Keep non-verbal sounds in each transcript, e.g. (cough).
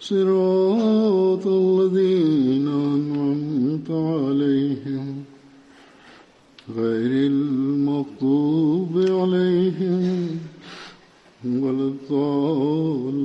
صراط الذين أنعمت عليهم غير المغضوب عليهم ولا الضالين.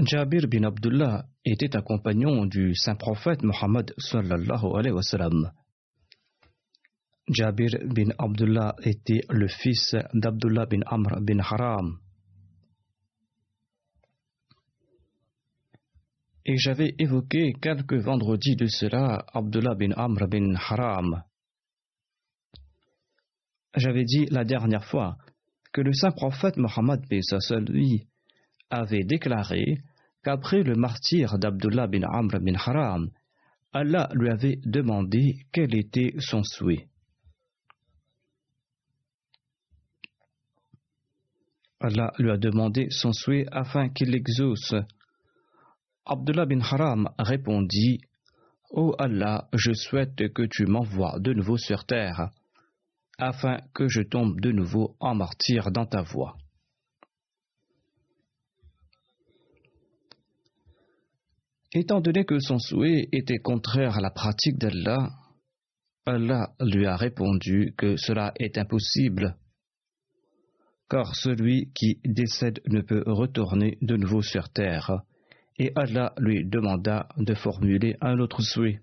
Jabir bin Abdullah était un compagnon du saint prophète Mohammed sallallahu alayhi wa sallam. Jabir bin Abdullah était le fils d'Abdullah bin Amr bin Haram. Et j'avais évoqué quelques vendredis de cela Abdullah bin Amr bin Haram. J'avais dit la dernière fois que le saint prophète Mohammed lui avait déclaré qu'après le martyr d'Abdullah bin Amr bin Haram, Allah lui avait demandé quel était son souhait. Allah lui a demandé son souhait afin qu'il l'exauce. Abdullah bin Haram répondit Ô Allah, je souhaite que tu m'envoies de nouveau sur terre, afin que je tombe de nouveau en martyr dans ta voie. Étant donné que son souhait était contraire à la pratique d'Allah, Allah lui a répondu que cela est impossible, car celui qui décède ne peut retourner de nouveau sur terre, et Allah lui demanda de formuler un autre souhait.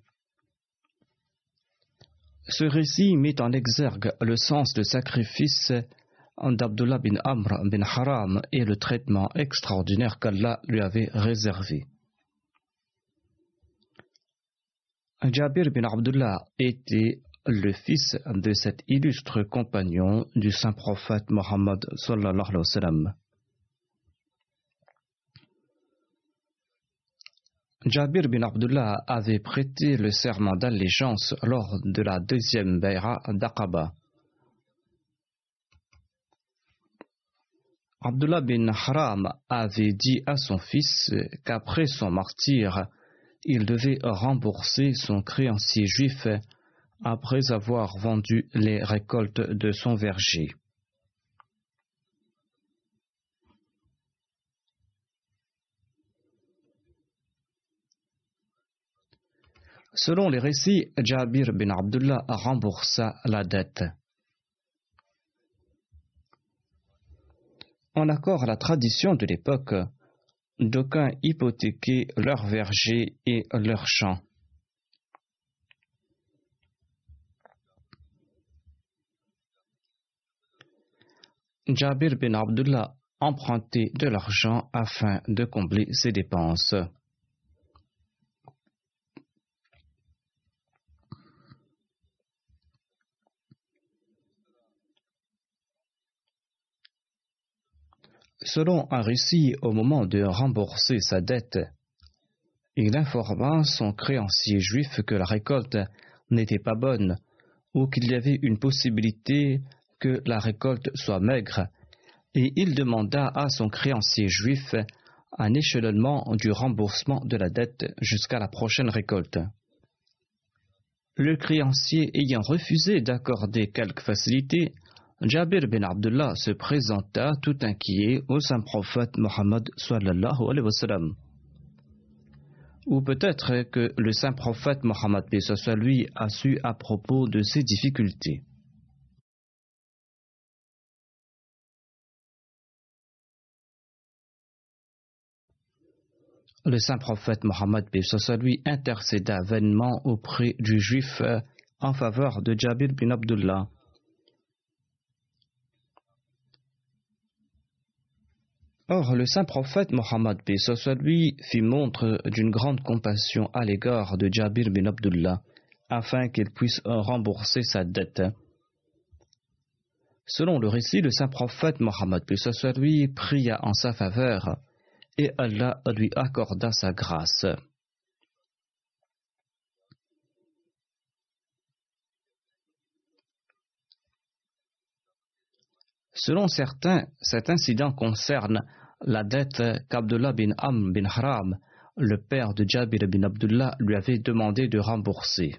Ce récit met en exergue le sens de sacrifice d'Abdullah bin Amr bin Haram et le traitement extraordinaire qu'Allah lui avait réservé. Jabir bin Abdullah était le fils de cet illustre compagnon du saint prophète Mohammed sallallahu alayhi wa sallam. Jabir bin Abdullah avait prêté le serment d'allégeance lors de la deuxième Bayra d'Aqaba. Abdullah bin Haram avait dit à son fils qu'après son martyr, il devait rembourser son créancier juif après avoir vendu les récoltes de son verger. Selon les récits, Jabir bin Abdullah remboursa la dette. En accord à la tradition de l'époque, d'aucuns hypothéquaient leurs vergers et leurs champs. Jabir bin Abdullah empruntait de l'argent afin de combler ses dépenses. Selon un récit, au moment de rembourser sa dette, il informa son créancier juif que la récolte n'était pas bonne ou qu'il y avait une possibilité que la récolte soit maigre, et il demanda à son créancier juif un échelonnement du remboursement de la dette jusqu'à la prochaine récolte. Le créancier ayant refusé d'accorder quelque facilité, Jabir bin Abdullah se présenta tout inquiet au saint prophète Mohammed alayhi. Ou peut-être que le saint prophète Mohammed lui a su à propos de ses difficultés. Le saint prophète Mohammed lui intercéda vainement auprès du juif en faveur de Jabir bin Abdullah. Or, le saint prophète Mohammed lui fit montre d'une grande compassion à l'égard de Jabir bin Abdullah, afin qu'il puisse rembourser sa dette. Selon le récit, le saint prophète Mohammed lui pria en sa faveur, et Allah lui accorda sa grâce. Selon certains, cet incident concerne la dette qu'Abdullah bin Am bin Haram, le père de Jabir bin Abdullah, lui avait demandé de rembourser.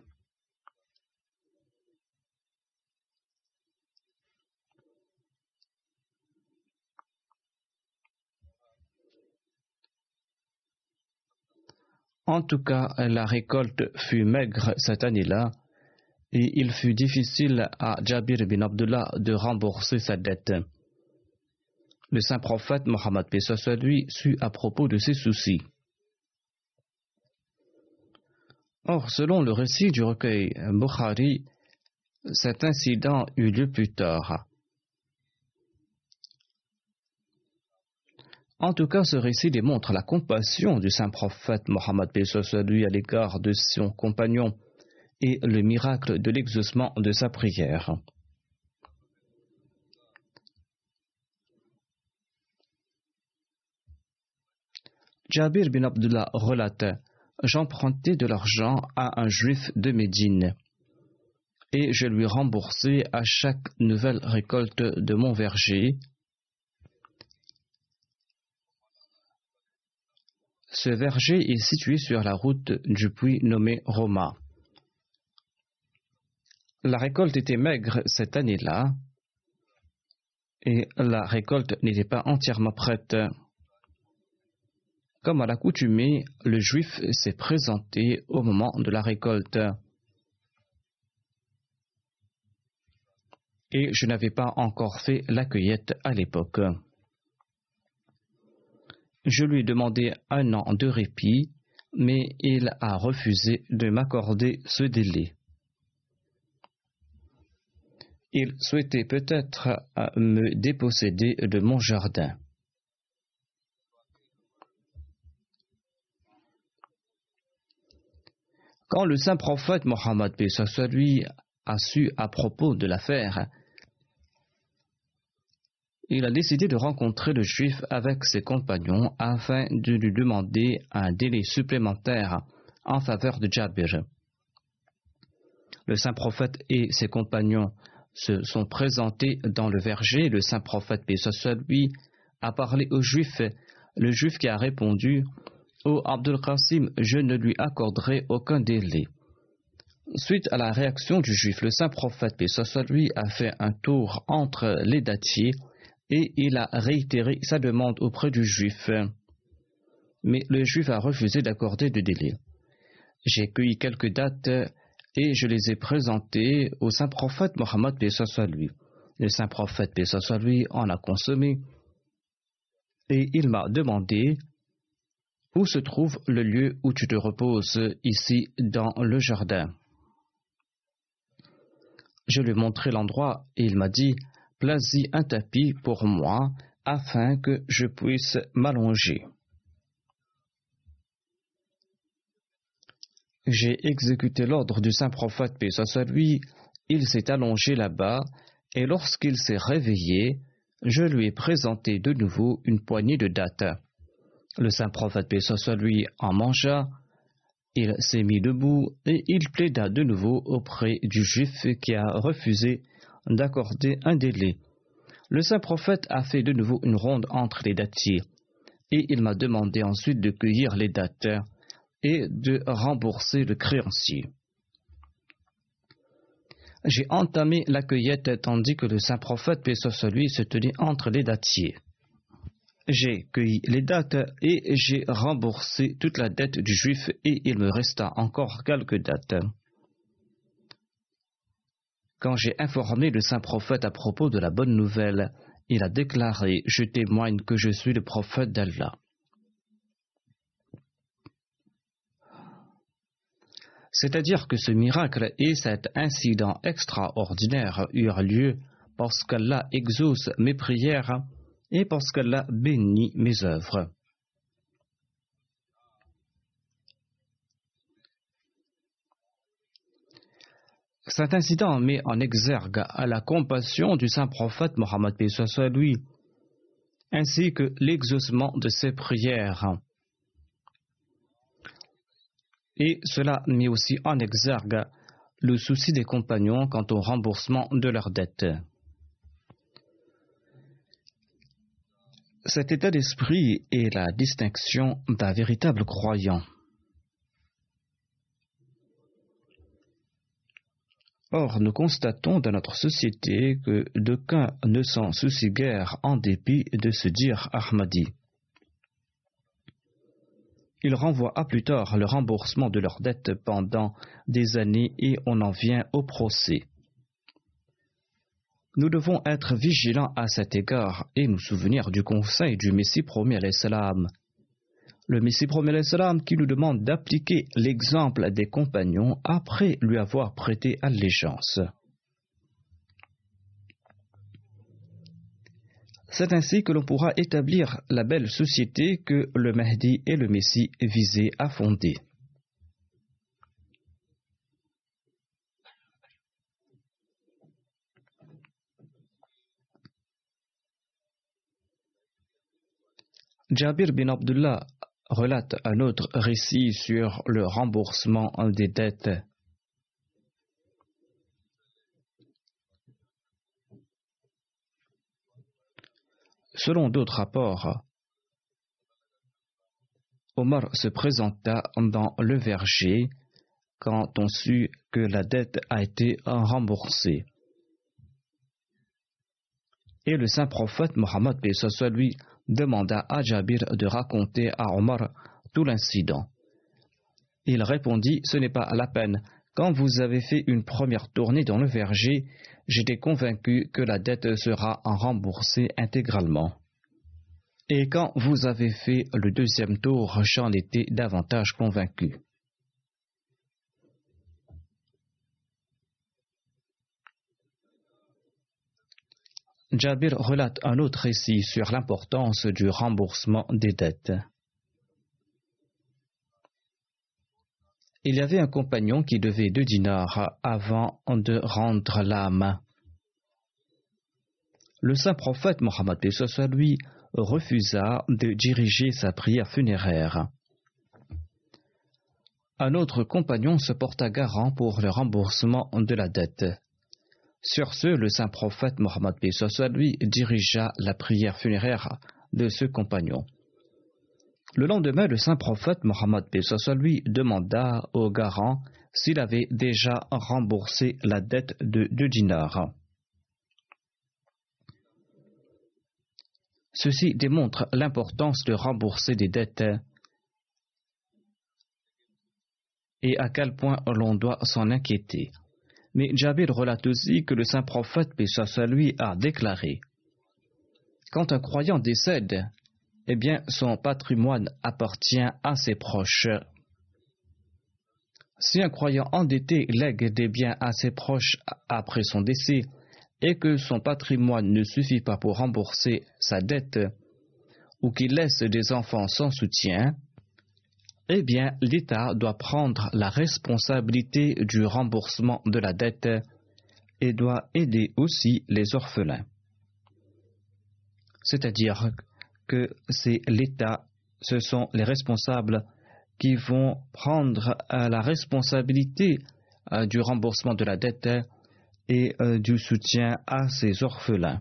En tout cas, la récolte fut maigre cette année-là, et il fut difficile à Jabir bin Abdullah de rembourser sa dette. Le saint prophète Mohammed lui à propos de ses soucis. Or, selon le récit du recueil Bukhari, cet incident eut lieu plus tard. En tout cas, ce récit démontre la compassion du saint prophète Mohammed lui à l'égard de son compagnon et le miracle de l'exaucement de sa prière. Jabir bin Abdullah relate J'empruntais de l'argent à un juif de Médine et je lui remboursais à chaque nouvelle récolte de mon verger. Ce verger est situé sur la route du puits nommé Roma. La récolte était maigre cette année-là et la récolte n'était pas entièrement prête. Comme à l'accoutumée, le juif s'est présenté au moment de la récolte. Et je n'avais pas encore fait la cueillette à l'époque. Je lui ai demandé un an de répit, mais il a refusé de m'accorder ce délai. Il souhaitait peut-être me déposséder de mon jardin. Quand le saint prophète Mohammed lui a su à propos de l'affaire, il a décidé de rencontrer le juif avec ses compagnons afin de lui demander un délai supplémentaire en faveur de Jabir. Le saint prophète et ses compagnons se sont présentés dans le verger. Le saint prophète, paix lui, a parlé au juif. Le juif qui a répondu Ô Abdul Qasim, je ne lui accorderai aucun délai. Suite à la réaction du juif, le saint prophète, paix lui, a fait un tour entre les dattiers et il a réitéré sa demande auprès du juif. Mais le juif a refusé d'accorder de délai. J'ai cueilli quelques dates et je les ai présentés au saint prophète Mohammed lui. Le saint prophète lui en a consommé et il m'a demandé où se trouve le lieu où tu te reposes ici dans le jardin? Je lui ai montré l'endroit et il m'a dit Place-y un tapis pour moi afin que je puisse m'allonger. J'ai exécuté l'ordre du saint prophète, paix soit lui, il s'est allongé là-bas, et lorsqu'il s'est réveillé, je lui ai présenté de nouveau une poignée de dattes. Le saint prophète, paix lui, en mangea, il s'est mis debout et il plaida de nouveau auprès du juif qui a refusé d'accorder un délai. Le saint prophète a fait de nouveau une ronde entre les dattiers et il m'a demandé ensuite de cueillir les dates et de rembourser le créancier. J'ai entamé la cueillette tandis que le saint prophète, paix lui, se tenait entre les dattiers. J'ai cueilli les dates et j'ai remboursé toute la dette du juif et il me resta encore quelques dates. Quand j'ai informé le saint prophète à propos de la bonne nouvelle, il a déclaré Je témoigne que je suis le prophète d'Allah. C'est-à-dire que ce miracle et cet incident extraordinaire eurent lieu parce qu'Allah exauce mes prières et parce qu'Allah bénit mes œuvres. Cet incident met en exergue à la compassion du saint prophète Mohammed soit ainsi que l'exaucement de ses prières. Et cela met aussi en exergue le souci des compagnons quant au remboursement de leurs dettes. Cet état d'esprit est la distinction d'un véritable croyant. Or, nous constatons dans notre société que d'aucuns ne s'en soucient guère en dépit de se dire Ahmadi. Ils renvoient à plus tard le remboursement de leurs dettes pendant des années et on en vient au procès. Nous devons être vigilants à cet égard et nous souvenir du conseil du Messie promis à l'Islam. Le Messie promet l'Islam qui nous demande d'appliquer l'exemple des compagnons après lui avoir prêté allégeance. C'est ainsi que l'on pourra établir la belle société que le Mahdi et le Messie visaient à fonder. Jabir bin Abdullah relate un autre récit sur le remboursement des dettes. Selon d'autres rapports, Omar se présenta dans le verger quand on sut que la dette a été remboursée. Et le saint prophète Mohammed lui demanda à Jabir de raconter à Omar tout l'incident. Il répondit Ce n'est pas la peine. Quand vous avez fait une première tournée dans le verger, j'étais convaincu que la dette sera remboursée intégralement. Et quand vous avez fait le deuxième tour, j'en étais davantage convaincu. Jabir relate un autre récit sur l'importance du remboursement des dettes. Il y avait un compagnon qui devait deux dinars avant de rendre l'âme. Le saint prophète Mohammed lui refusa de diriger sa prière funéraire. Un autre compagnon se porta garant pour le remboursement de la dette. Sur ce, le saint prophète Mohammed lui dirigea la prière funéraire de ce compagnon. Le lendemain, le saint prophète Mohammed lui demanda au garant s'il avait déjà remboursé la dette de deux dinars. Ceci démontre l'importance de rembourser des dettes et à quel point l'on doit s'en inquiéter. Mais Jabir relate aussi que le saint prophète, paix a déclaré Quand un croyant décède, eh bien, son patrimoine appartient à ses proches. Si un croyant endetté lègue des biens à ses proches après son décès et que son patrimoine ne suffit pas pour rembourser sa dette, ou qu'il laisse des enfants sans soutien, eh bien, l'État doit prendre la responsabilité du remboursement de la dette et doit aider aussi les orphelins. C'est-à-dire que c'est l'État, ce sont les responsables qui vont prendre euh, la responsabilité euh, du remboursement de la dette et euh, du soutien à ces orphelins.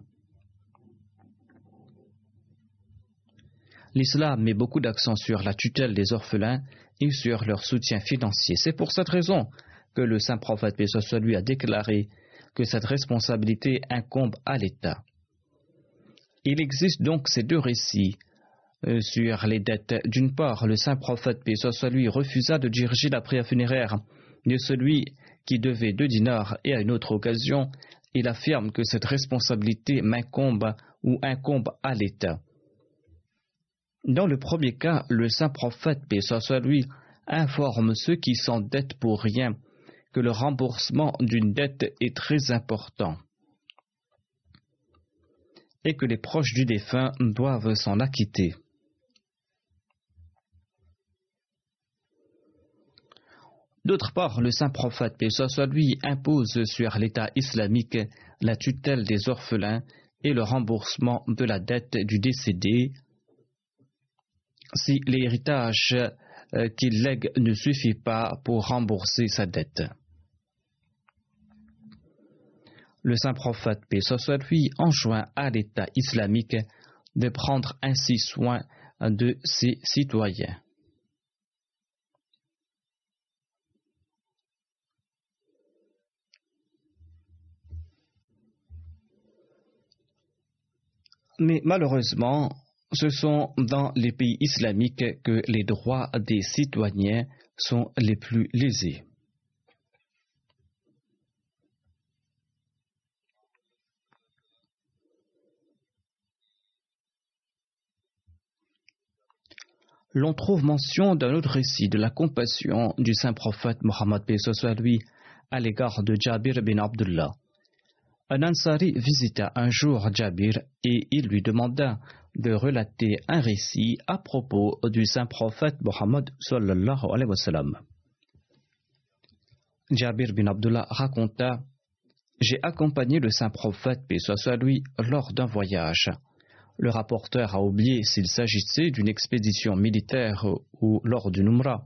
L'islam met beaucoup d'accent sur la tutelle des orphelins et sur leur soutien financier. C'est pour cette raison que le saint prophète, soit lui, a déclaré que cette responsabilité incombe à l'État. Il existe donc ces deux récits euh, sur les dettes. D'une part, le saint prophète, soit lui, refusa de diriger la prière funéraire de celui qui devait deux dinars et à une autre occasion, il affirme que cette responsabilité m'incombe ou incombe à l'État. Dans le premier cas, le saint prophète, paix lui, informe ceux qui s'endettent pour rien que le remboursement d'une dette est très important et que les proches du défunt doivent s'en acquitter. D'autre part, le saint prophète, paix impose sur l'État islamique la tutelle des orphelins et le remboursement de la dette du décédé si l'héritage euh, qu'il lègue ne suffit pas pour rembourser sa dette. Le saint prophète, paix soit lui, enjoint à l'État islamique de prendre ainsi soin de ses citoyens. Mais malheureusement, ce sont dans les pays islamiques que les droits des citoyens sont les plus lésés. L'on trouve mention d'un autre récit de la compassion du saint prophète Mohammed lui à l'égard de Jabir bin Abdullah. Un Ansari visita un jour Jabir et il lui demanda de relater un récit à propos du saint prophète Mohammed sallallahu alayhi wa. Jabir bin Abdullah raconta J'ai accompagné le saint prophète, paix lors d'un voyage. Le rapporteur a oublié s'il s'agissait d'une expédition militaire ou lors d'une umrah.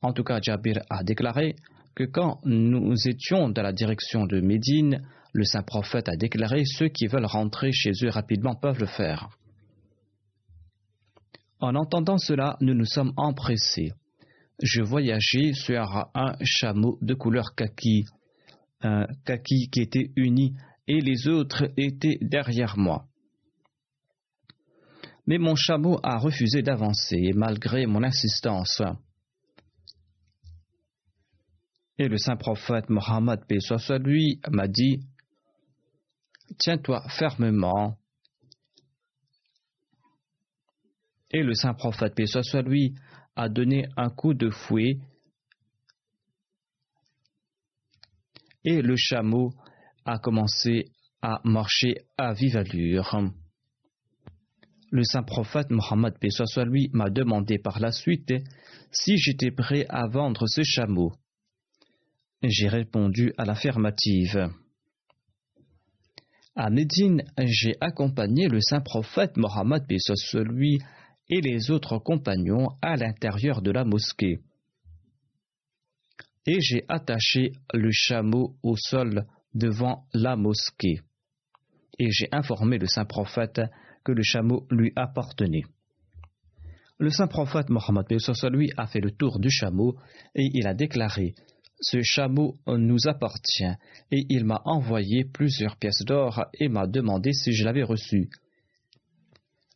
En tout cas, Jabir a déclaré que quand nous étions dans la direction de Médine, le saint prophète a déclaré Ceux qui veulent rentrer chez eux rapidement peuvent le faire. En entendant cela, nous nous sommes empressés. Je voyageais sur un chameau de couleur kaki, un kaki qui était uni, et les autres étaient derrière moi. Mais mon chameau a refusé d'avancer malgré mon insistance. Et le saint prophète Mohammed, paix soit lui, m'a dit Tiens-toi fermement Et le saint prophète, paix soit lui, a donné un coup de fouet et le chameau a commencé à marcher à vive allure. Le saint prophète Mohammed paix soit lui m'a demandé par la suite si j'étais prêt à vendre ce chameau. J'ai répondu à l'affirmative. À Médine, j'ai accompagné le saint prophète Mohammed paix et les autres compagnons à l'intérieur de la mosquée. Et j'ai attaché le chameau au sol devant la mosquée. Et j'ai informé le saint prophète que le chameau lui appartenait. Le saint prophète Mohammed lui a fait le tour du chameau et il a déclaré Ce chameau nous appartient et il m'a envoyé plusieurs pièces d'or et m'a demandé si je l'avais reçu.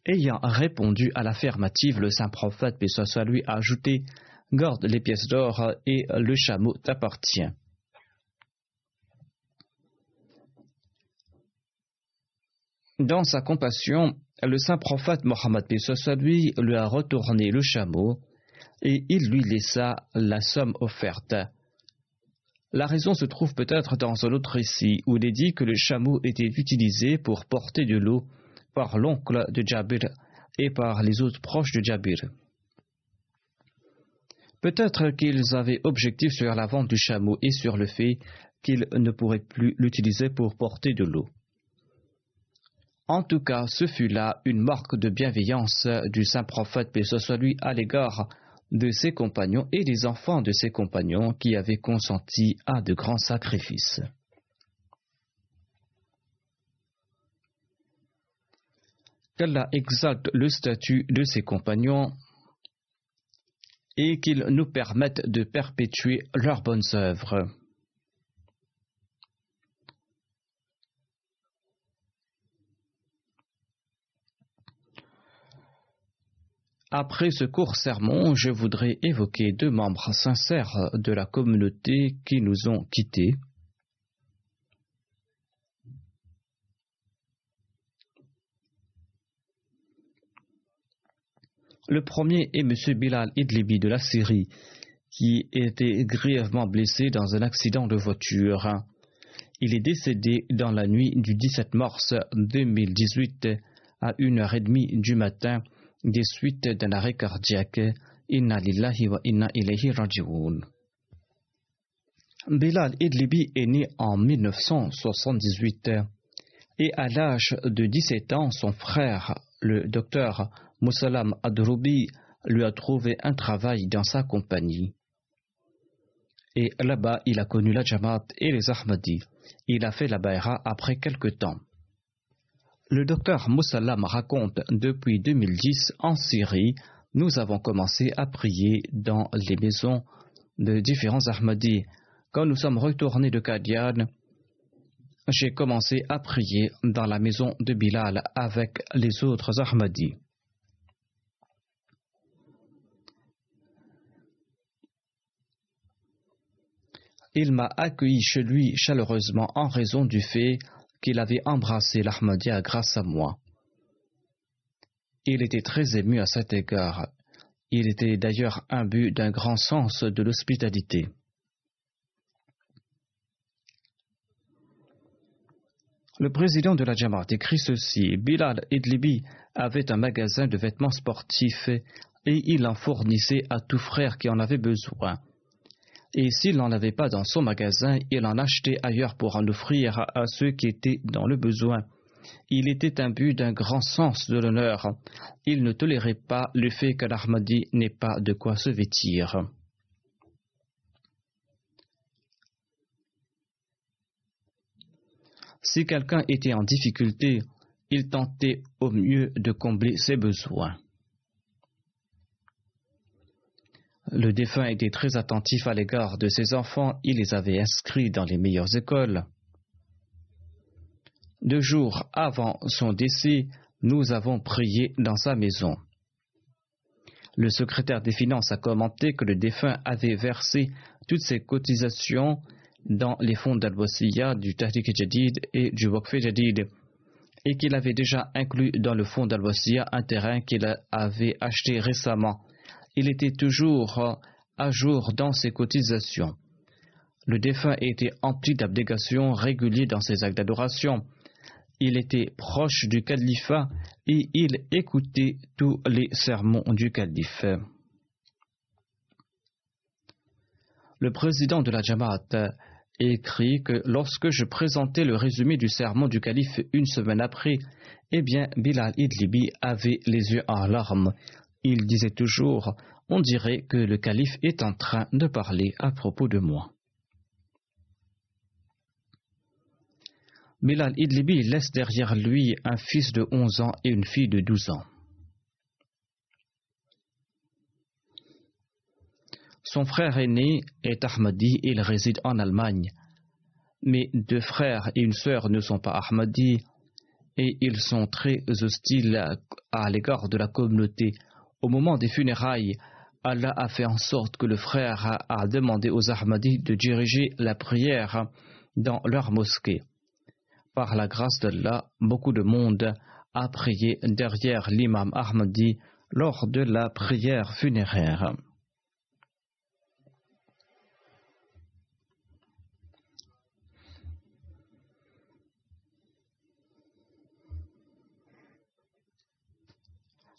Ayant répondu à l'affirmative, le saint prophète, paix a ajouté Garde les pièces d'or et le chameau t'appartient. Dans sa compassion, le saint prophète Mohammed lui lui a retourné le chameau et il lui laissa la somme offerte. La raison se trouve peut-être dans un autre récit où il est dit que le chameau était utilisé pour porter de l'eau par l'oncle de Jabir et par les autres proches de Jabir. Peut-être qu'ils avaient objectif sur la vente du chameau et sur le fait qu'ils ne pourraient plus l'utiliser pour porter de l'eau. En tout cas, ce fut là une marque de bienveillance du saint prophète, paix soit lui, à l'égard de ses compagnons et des enfants de ses compagnons qui avaient consenti à de grands sacrifices. qu'Allah exalte le statut de ses compagnons et qu'il nous permette de perpétuer leurs bonnes œuvres. Après ce court sermon, je voudrais évoquer deux membres sincères de la communauté qui nous ont quittés. Le premier est M. Bilal Idlibi de la Syrie, qui était grièvement blessé dans un accident de voiture. Il est décédé dans la nuit du 17 mars 2018 à 1h30 du matin des suites d'un arrêt cardiaque. Inna lillahi wa inna ilayhi raji'un. Bilal Idlibi est né en 1978 et à l'âge de 17 ans, son frère, le docteur Moussalam Adroubi, lui a trouvé un travail dans sa compagnie. Et là-bas, il a connu la Jamaat et les Ahmadis. Il a fait la Baïra après quelque temps. Le docteur Moussalam raconte depuis 2010 en Syrie, nous avons commencé à prier dans les maisons de différents Ahmadis. Quand nous sommes retournés de Kadian, j'ai commencé à prier dans la maison de Bilal avec les autres Ahmadis. Il m'a accueilli chez lui chaleureusement en raison du fait qu'il avait embrassé l'Ahmadiyya grâce à moi. Il était très ému à cet égard. Il était d'ailleurs imbu d'un grand sens de l'hospitalité. Le président de la Jamaat écrit ceci Bilal Idlibi avait un magasin de vêtements sportifs et il en fournissait à tout frère qui en avait besoin et s'il n'en avait pas dans son magasin, il en achetait ailleurs pour en offrir à ceux qui étaient dans le besoin. Il était imbu d'un grand sens de l'honneur. Il ne tolérait pas le fait que l'Ahmadi n'ait pas de quoi se vêtir. Si quelqu'un était en difficulté, il tentait au mieux de combler ses besoins. Le défunt était très attentif à l'égard de ses enfants, il les avait inscrits dans les meilleures écoles. Deux jours avant son décès, nous avons prié dans sa maison. Le secrétaire des finances a commenté que le défunt avait versé toutes ses cotisations dans les fonds dal du Tahrik Jadid et du Waqf Jadid et qu'il avait déjà inclus dans le fonds dal un terrain qu'il avait acheté récemment il était toujours à jour dans ses cotisations. Le défunt était empli d'abdégation régulier dans ses actes d'adoration. Il était proche du califat et il écoutait tous les sermons du calife. Le président de la Jamaat écrit que lorsque je présentais le résumé du sermon du calife une semaine après, eh bien, Bilal Idlibi avait les yeux en larmes il disait toujours On dirait que le calife est en train de parler à propos de moi. Bilal Idlibi laisse derrière lui un fils de 11 ans et une fille de 12 ans. Son frère aîné est Ahmadi et il réside en Allemagne. Mes deux frères et une sœur ne sont pas Ahmadi et ils sont très hostiles à l'égard de la communauté au moment des funérailles, Allah a fait en sorte que le frère a demandé aux Ahmadis de diriger la prière dans leur mosquée. Par la grâce d'Allah, beaucoup de monde a prié derrière l'imam Ahmadi lors de la prière funéraire.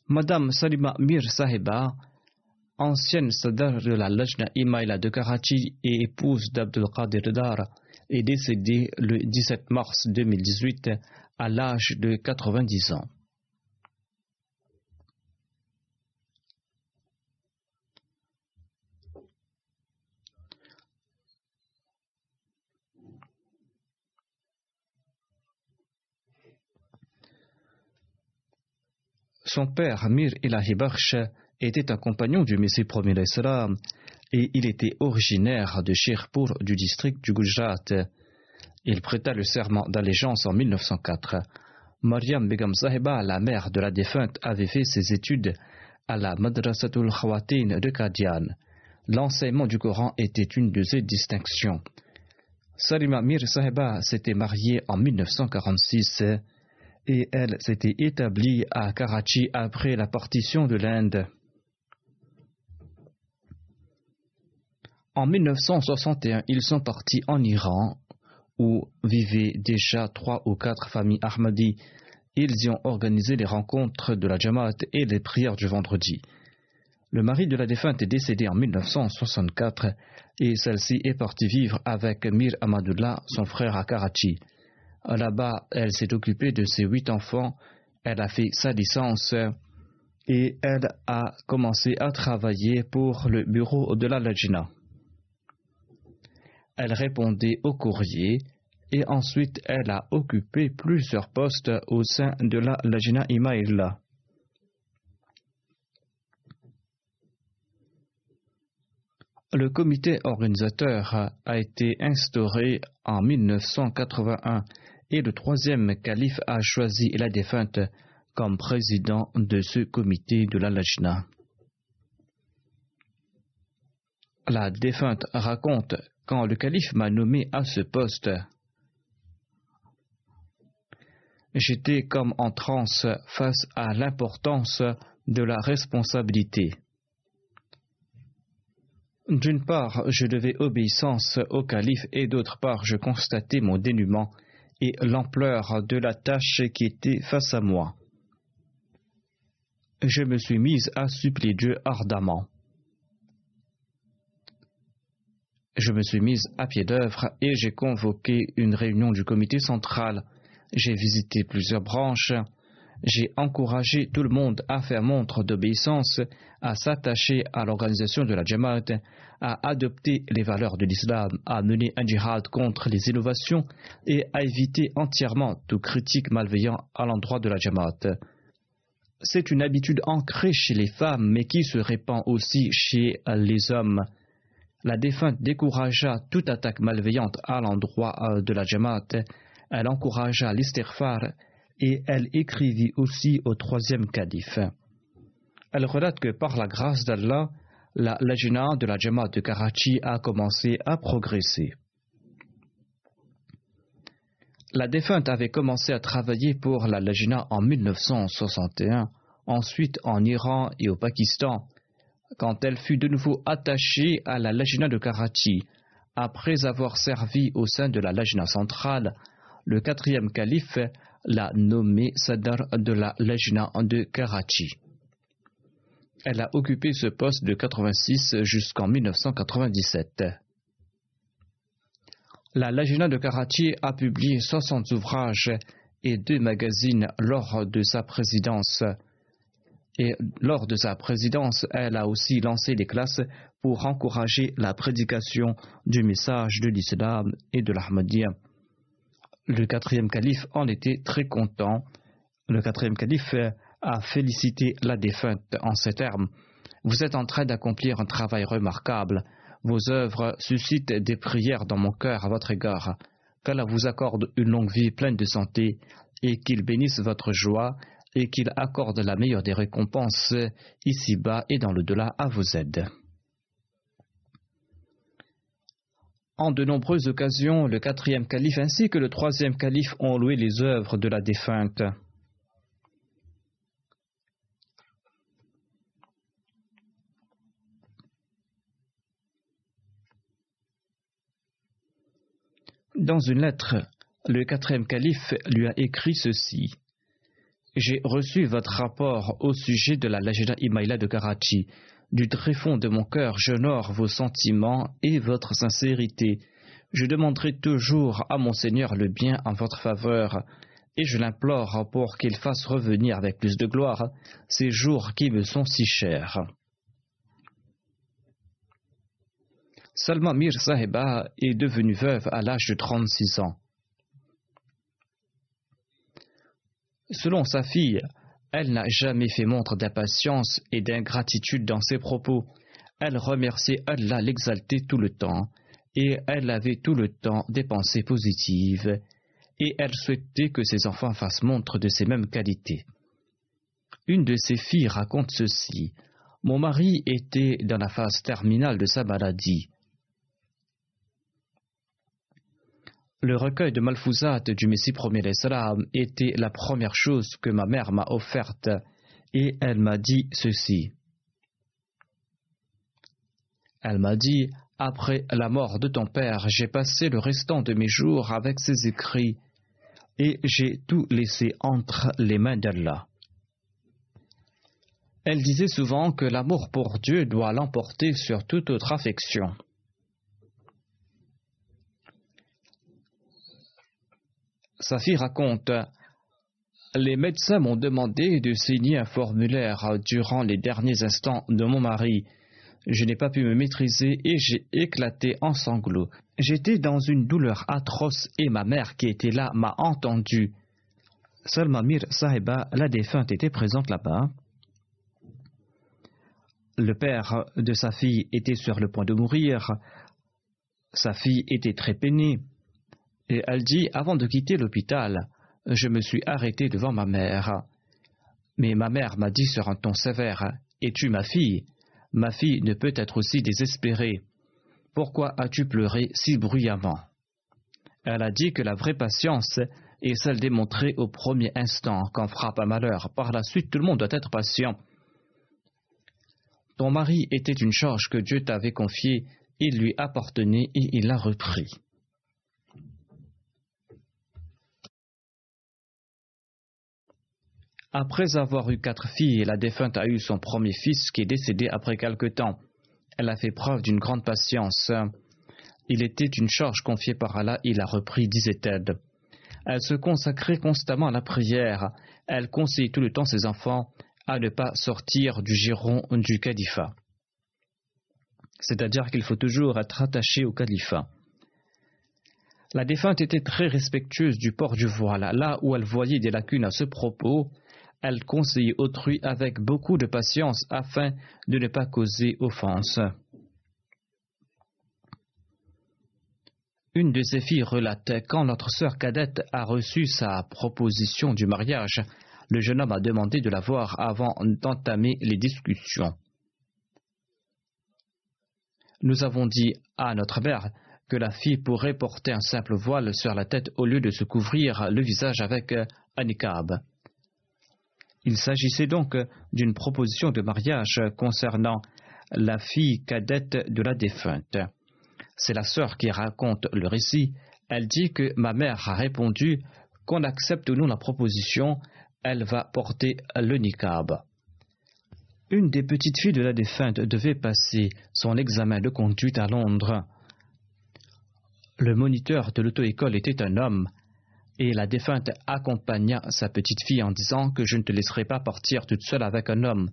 Madame Salima Mir Sahiba, ancienne sadar de la Lajna Imaila de Karachi et épouse d'Abdul Qadir Dar, est décédée le 17 mars 2018 à l'âge de 90 ans. Son père, Mir Ilahi était un compagnon du Messie premier et il était originaire de Shirpur du district du Gujarat. Il prêta le serment d'allégeance en 1904. Mariam Begum Sahiba, la mère de la défunte, avait fait ses études à la Madrasatul Khawatin de Kadian. L'enseignement du Coran était une de ses distinctions. Salima Mir Sahiba s'était mariée en 1946 et elle s'était établie à Karachi après la partition de l'Inde. En 1961, ils sont partis en Iran, où vivaient déjà trois ou quatre familles Ahmadi. Ils y ont organisé les rencontres de la Jamaat et les prières du vendredi. Le mari de la défunte est décédé en 1964 et celle-ci est partie vivre avec Mir Ahmadullah, son frère à Karachi. Là-bas, elle s'est occupée de ses huit enfants, elle a fait sa licence et elle a commencé à travailler pour le bureau de la Lajna. Elle répondait aux courriers et ensuite elle a occupé plusieurs postes au sein de la Lajna Imaïla. Le comité organisateur a été instauré en 1981 et le troisième calife a choisi la défunte comme président de ce comité de la Lajna. La défunte raconte quand le calife m'a nommé à ce poste. J'étais comme en transe face à l'importance de la responsabilité. D'une part, je devais obéissance au calife et d'autre part, je constatais mon dénuement et l'ampleur de la tâche qui était face à moi. Je me suis mise à supplier Dieu ardemment. Je me suis mise à pied d'œuvre et j'ai convoqué une réunion du comité central. J'ai visité plusieurs branches. J'ai encouragé tout le monde à faire montre d'obéissance, à s'attacher à l'organisation de la Jamaat, à adopter les valeurs de l'islam, à mener un djihad contre les innovations et à éviter entièrement tout critique malveillant à l'endroit de la Jamaat. C'est une habitude ancrée chez les femmes, mais qui se répand aussi chez les hommes. La défunte découragea toute attaque malveillante à l'endroit euh, de la Jamaat. Elle encouragea l'istighfar et elle écrivit aussi au troisième calife. Elle relate que par la grâce d'Allah, la lajna de la Jamaat de Karachi a commencé à progresser. La défunte avait commencé à travailler pour la lajna en 1961, ensuite en Iran et au Pakistan, quand elle fut de nouveau attachée à la Lajna de Karachi, après avoir servi au sein de la Lajna centrale, le quatrième calife l'a nommée Sadar de la Lajna de Karachi. Elle a occupé ce poste de 86 jusqu'en 1997. La Lajna de Karachi a publié 60 ouvrages et deux magazines lors de sa présidence. Et lors de sa présidence, elle a aussi lancé des classes pour encourager la prédication du message de l'islam et de l'Ahmadiyya. Le quatrième calife en était très content. Le quatrième calife a félicité la défunte en ces termes. Vous êtes en train d'accomplir un travail remarquable. Vos œuvres suscitent des prières dans mon cœur à votre égard. Qu'Allah vous accorde une longue vie pleine de santé et qu'il bénisse votre joie et qu'il accorde la meilleure des récompenses ici-bas et dans le delà à vos aides. En de nombreuses occasions, le quatrième calife ainsi que le troisième calife ont loué les œuvres de la défunte. Dans une lettre, le quatrième calife lui a écrit ceci. J'ai reçu votre rapport au sujet de la Lajna Imaïla de Karachi. Du très fond de mon cœur, j'honore vos sentiments et votre sincérité. Je demanderai toujours à mon Seigneur le bien en votre faveur, et je l'implore pour qu'il fasse revenir avec plus de gloire ces jours qui me sont si chers. Salma Mir Sahiba est devenue veuve à l'âge de 36 ans. Selon sa fille, Elle n'a jamais fait montre d'impatience et d'ingratitude dans ses propos. Elle remerciait Allah l'exalter tout le temps, et elle avait tout le temps des pensées positives, et elle souhaitait que ses enfants fassent montre de ces mêmes qualités. Une de ses filles raconte ceci. Mon mari était dans la phase terminale de sa maladie. Le recueil de Malfouzat du Messie premier salam était la première chose que ma mère m'a offerte et elle m'a dit ceci. Elle m'a dit Après la mort de ton père, j'ai passé le restant de mes jours avec ses écrits et j'ai tout laissé entre les mains d'Allah. Elle disait souvent que l'amour pour Dieu doit l'emporter sur toute autre affection. Sa fille raconte Les médecins m'ont demandé de signer un formulaire durant les derniers instants de mon mari. Je n'ai pas pu me maîtriser et j'ai éclaté en sanglots. J'étais dans une douleur atroce et ma mère qui était là m'a entendu. Salma Mir Sahiba, la défunte, était présente là-bas. Le père de sa fille était sur le point de mourir. Sa fille était très peinée. Et elle dit Avant de quitter l'hôpital, je me suis arrêté devant ma mère. Mais ma mère m'a dit sur un ton sévère Es-tu ma fille? Ma fille ne peut être aussi désespérée. Pourquoi as-tu pleuré si bruyamment? Elle a dit que la vraie patience est celle démontrée au premier instant quand frappe un malheur. Par la suite, tout le monde doit être patient. Ton mari était une charge que Dieu t'avait confiée, il lui appartenait et il l'a repris. Après avoir eu quatre filles, la défunte a eu son premier fils qui est décédé après quelque temps. Elle a fait preuve d'une grande patience. Il était une charge confiée par Allah, il a repris, disait-elle. Elle se consacrait constamment à la prière. Elle conseillait tout le temps ses enfants à ne pas sortir du giron du califat. C'est-à-dire qu'il faut toujours être attaché au califat. La défunte était très respectueuse du port du voile. Là où elle voyait des lacunes à ce propos, elle conseillait autrui avec beaucoup de patience afin de ne pas causer offense. Une de ses filles relate quand notre sœur cadette a reçu sa proposition du mariage, le jeune homme a demandé de la voir avant d'entamer les discussions. Nous avons dit à notre mère que la fille pourrait porter un simple voile sur la tête au lieu de se couvrir le visage avec un niqab. Il s'agissait donc d'une proposition de mariage concernant la fille cadette de la défunte. C'est la sœur qui raconte le récit. Elle dit que ma mère a répondu qu'on accepte ou non la proposition, elle va porter le niqab. Une des petites filles de la défunte devait passer son examen de conduite à Londres. Le moniteur de l'auto-école était un homme et la défunte accompagna sa petite fille en disant que je ne te laisserai pas partir toute seule avec un homme.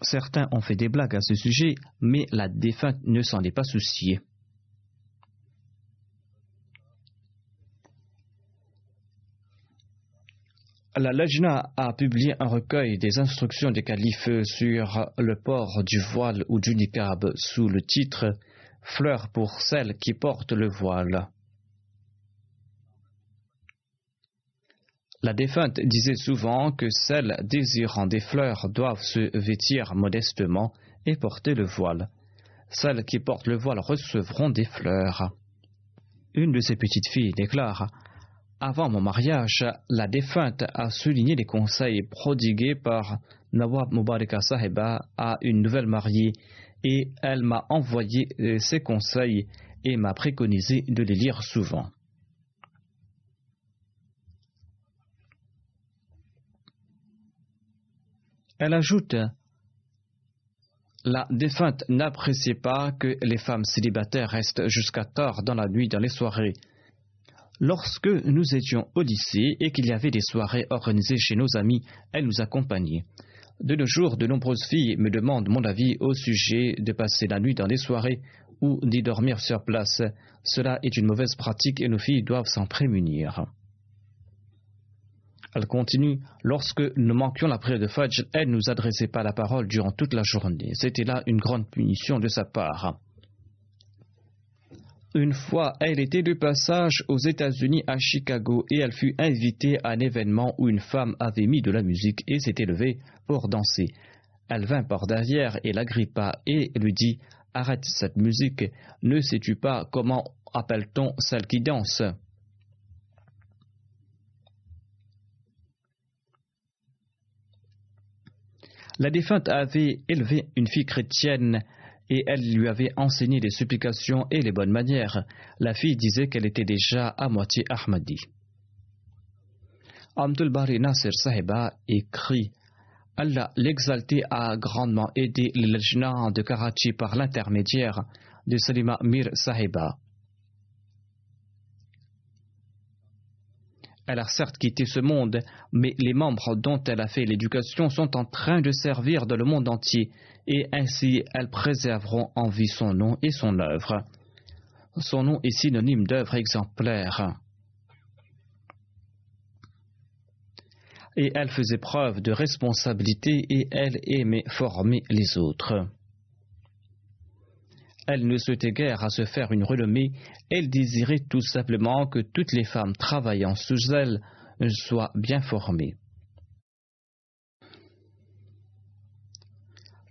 Certains ont fait des blagues à ce sujet, mais la défunte ne s'en est pas souciée. La Lajna a publié un recueil des instructions des califes sur le port du voile ou du niqab sous le titre Fleurs pour celles qui portent le voile. La défunte disait souvent que celles désirant des fleurs doivent se vêtir modestement et porter le voile. Celles qui portent le voile recevront des fleurs. Une de ses petites filles déclare Avant mon mariage, la défunte a souligné les conseils prodigués par Nawab Mubaraka Sahiba à une nouvelle mariée et elle m'a envoyé ses conseils et m'a préconisé de les lire souvent. Elle ajoute La défunte n'appréciait pas que les femmes célibataires restent jusqu'à tard dans la nuit dans les soirées. Lorsque nous étions au lycée et qu'il y avait des soirées organisées chez nos amis, elle nous accompagnait. De nos jours, de nombreuses filles me demandent mon avis au sujet de passer la nuit dans des soirées ou d'y dormir sur place. Cela est une mauvaise pratique et nos filles doivent s'en prémunir. Elle continue Lorsque nous manquions la prière de Fajr, elle ne nous adressait pas la parole durant toute la journée. C'était là une grande punition de sa part. Une fois, elle était de passage aux États-Unis à Chicago et elle fut invitée à un événement où une femme avait mis de la musique et s'était levée pour danser. Elle vint par derrière et l'agrippa et lui dit Arrête cette musique, ne sais-tu pas comment appelle-t-on celle qui danse? La défunte avait élevé une fille chrétienne et elle lui avait enseigné les supplications et les bonnes manières. La fille disait qu'elle était déjà à moitié Ahmadi. Abdul Bari Nasir Sahiba écrit Allah l'exalté a grandement aidé le Lejna de Karachi par l'intermédiaire de Salima Mir Sahiba. Elle a certes quitté ce monde, mais les membres dont elle a fait l'éducation sont en train de servir dans le monde entier, et ainsi elles préserveront en vie son nom et son œuvre. Son nom est synonyme d'œuvre exemplaire. Et elle faisait preuve de responsabilité et elle aimait former les autres. Elle ne souhaitait guère à se faire une renommée, elle désirait tout simplement que toutes les femmes travaillant sous elle soient bien formées.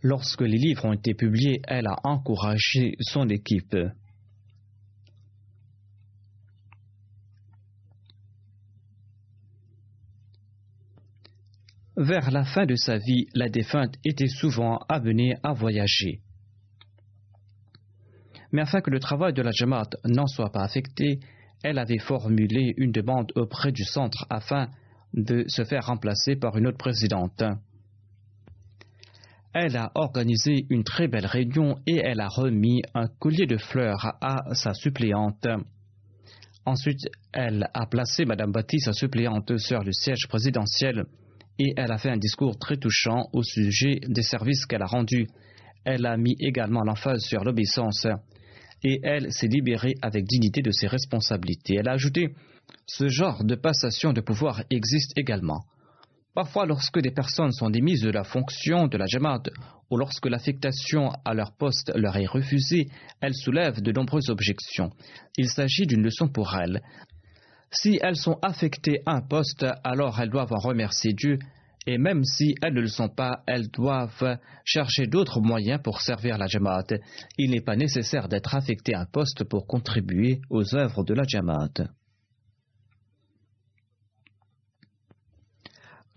Lorsque les livres ont été publiés, elle a encouragé son équipe. Vers la fin de sa vie, la défunte était souvent amenée à voyager. Mais afin que le travail de la Jamaat n'en soit pas affecté, elle avait formulé une demande auprès du centre afin de se faire remplacer par une autre présidente. Elle a organisé une très belle réunion et elle a remis un collier de fleurs à sa suppléante. Ensuite, elle a placé Madame Baptiste, sa suppléante, sur le siège présidentiel et elle a fait un discours très touchant au sujet des services qu'elle a rendus. Elle a mis également l'emphase sur l'obéissance et elle s'est libérée avec dignité de ses responsabilités. Elle a ajouté Ce genre de passation de pouvoir existe également. Parfois, lorsque des personnes sont démises de la fonction de la Jamaat ou lorsque l'affectation à leur poste leur est refusée, elles soulèvent de nombreuses objections. Il s'agit d'une leçon pour elles. Si elles sont affectées à un poste, alors elles doivent en remercier Dieu et même si elles ne le sont pas, elles doivent chercher d'autres moyens pour servir la Jamaat. Il n'est pas nécessaire d'être affecté à un poste pour contribuer aux œuvres de la Jamaat.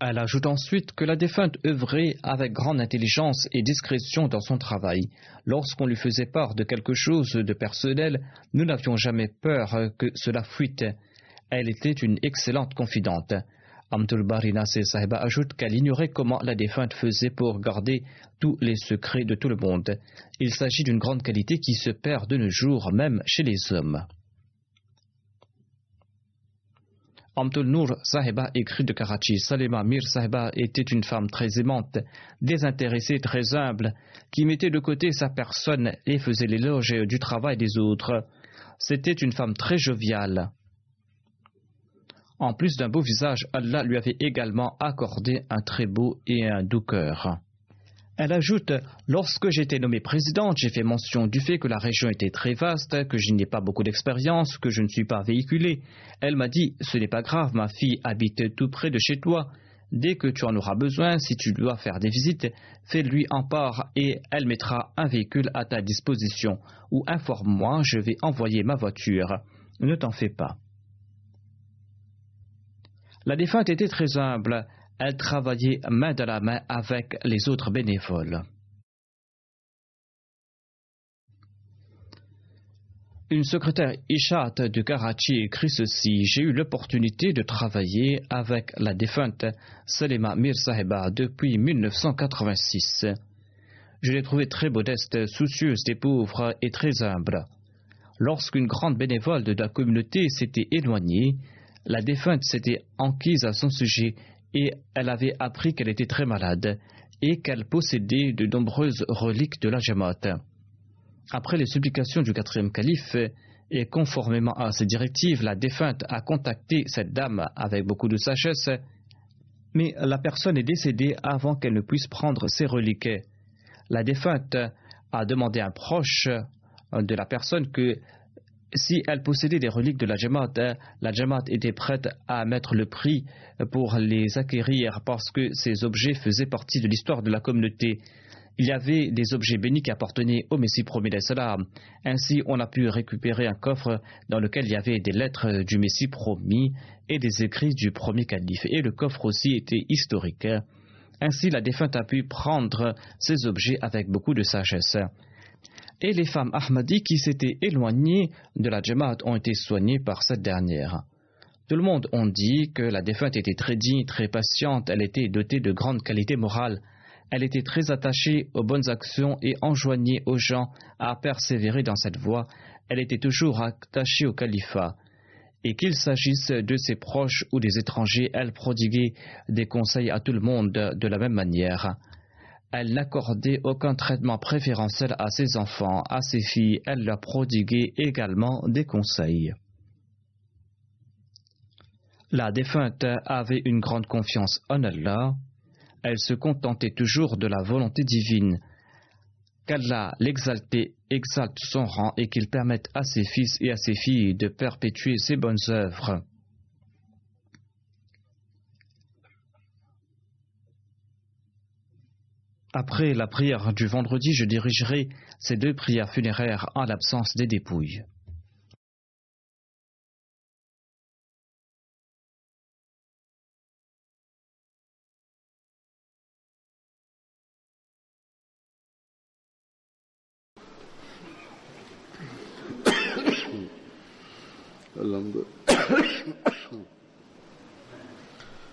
Elle ajoute ensuite que la défunte œuvrait avec grande intelligence et discrétion dans son travail. Lorsqu'on lui faisait part de quelque chose de personnel, nous n'avions jamais peur que cela fuite. Elle était une excellente confidente. Amtul Barina Sahiba ajoute qu'elle ignorait comment la défunte faisait pour garder tous les secrets de tout le monde. Il s'agit d'une grande qualité qui se perd de nos jours, même chez les hommes. Amtul Noor Sahiba écrit de Karachi. Salima Mir Sahiba était une femme très aimante, désintéressée, très humble, qui mettait de côté sa personne et faisait l'éloge du travail des autres. C'était une femme très joviale. En plus d'un beau visage, Allah lui avait également accordé un très beau et un doux cœur. Elle ajoute Lorsque j'étais nommée présidente, j'ai fait mention du fait que la région était très vaste, que je n'ai pas beaucoup d'expérience, que je ne suis pas véhiculée. Elle m'a dit Ce n'est pas grave, ma fille habite tout près de chez toi. Dès que tu en auras besoin, si tu dois faire des visites, fais-lui en part et elle mettra un véhicule à ta disposition. Ou informe-moi, je vais envoyer ma voiture. Ne t'en fais pas. La défunte était très humble. Elle travaillait main dans la main avec les autres bénévoles. Une secrétaire Ishat de Karachi écrit ceci J'ai eu l'opportunité de travailler avec la défunte Salima Mir Sahiba depuis 1986. Je l'ai trouvée très modeste, soucieuse des pauvres et très humble. Lorsqu'une grande bénévole de la communauté s'était éloignée, la défunte s'était enquise à son sujet et elle avait appris qu'elle était très malade et qu'elle possédait de nombreuses reliques de la Jamaat. Après les supplications du quatrième calife et conformément à ses directives, la défunte a contacté cette dame avec beaucoup de sagesse. mais la personne est décédée avant qu'elle ne puisse prendre ses reliquats. La défunte a demandé à un proche de la personne que si elle possédait des reliques de la Jamaat, la Jamaat était prête à mettre le prix pour les acquérir parce que ces objets faisaient partie de l'histoire de la communauté. Il y avait des objets bénis qui appartenaient au Messie promis salam. Ainsi, on a pu récupérer un coffre dans lequel il y avait des lettres du Messie promis et des écrits du premier calife. Et le coffre aussi était historique. Ainsi, la défunte a pu prendre ces objets avec beaucoup de sagesse. Et les femmes Ahmadi qui s'étaient éloignées de la Jamaat ont été soignées par cette dernière. Tout le monde a dit que la défunte était très digne, très patiente, elle était dotée de grandes qualités morales. Elle était très attachée aux bonnes actions et enjoignait aux gens à persévérer dans cette voie. Elle était toujours attachée au califat. Et qu'il s'agisse de ses proches ou des étrangers, elle prodiguait des conseils à tout le monde de la même manière. Elle n'accordait aucun traitement préférentiel à ses enfants, à ses filles, elle leur prodiguait également des conseils. La défunte avait une grande confiance en Allah elle se contentait toujours de la volonté divine. Qu'Allah l'exalté exalte son rang et qu'il permette à ses fils et à ses filles de perpétuer ses bonnes œuvres. Après la prière du vendredi, je dirigerai ces deux prières funéraires en l'absence des dépouilles. (coughs)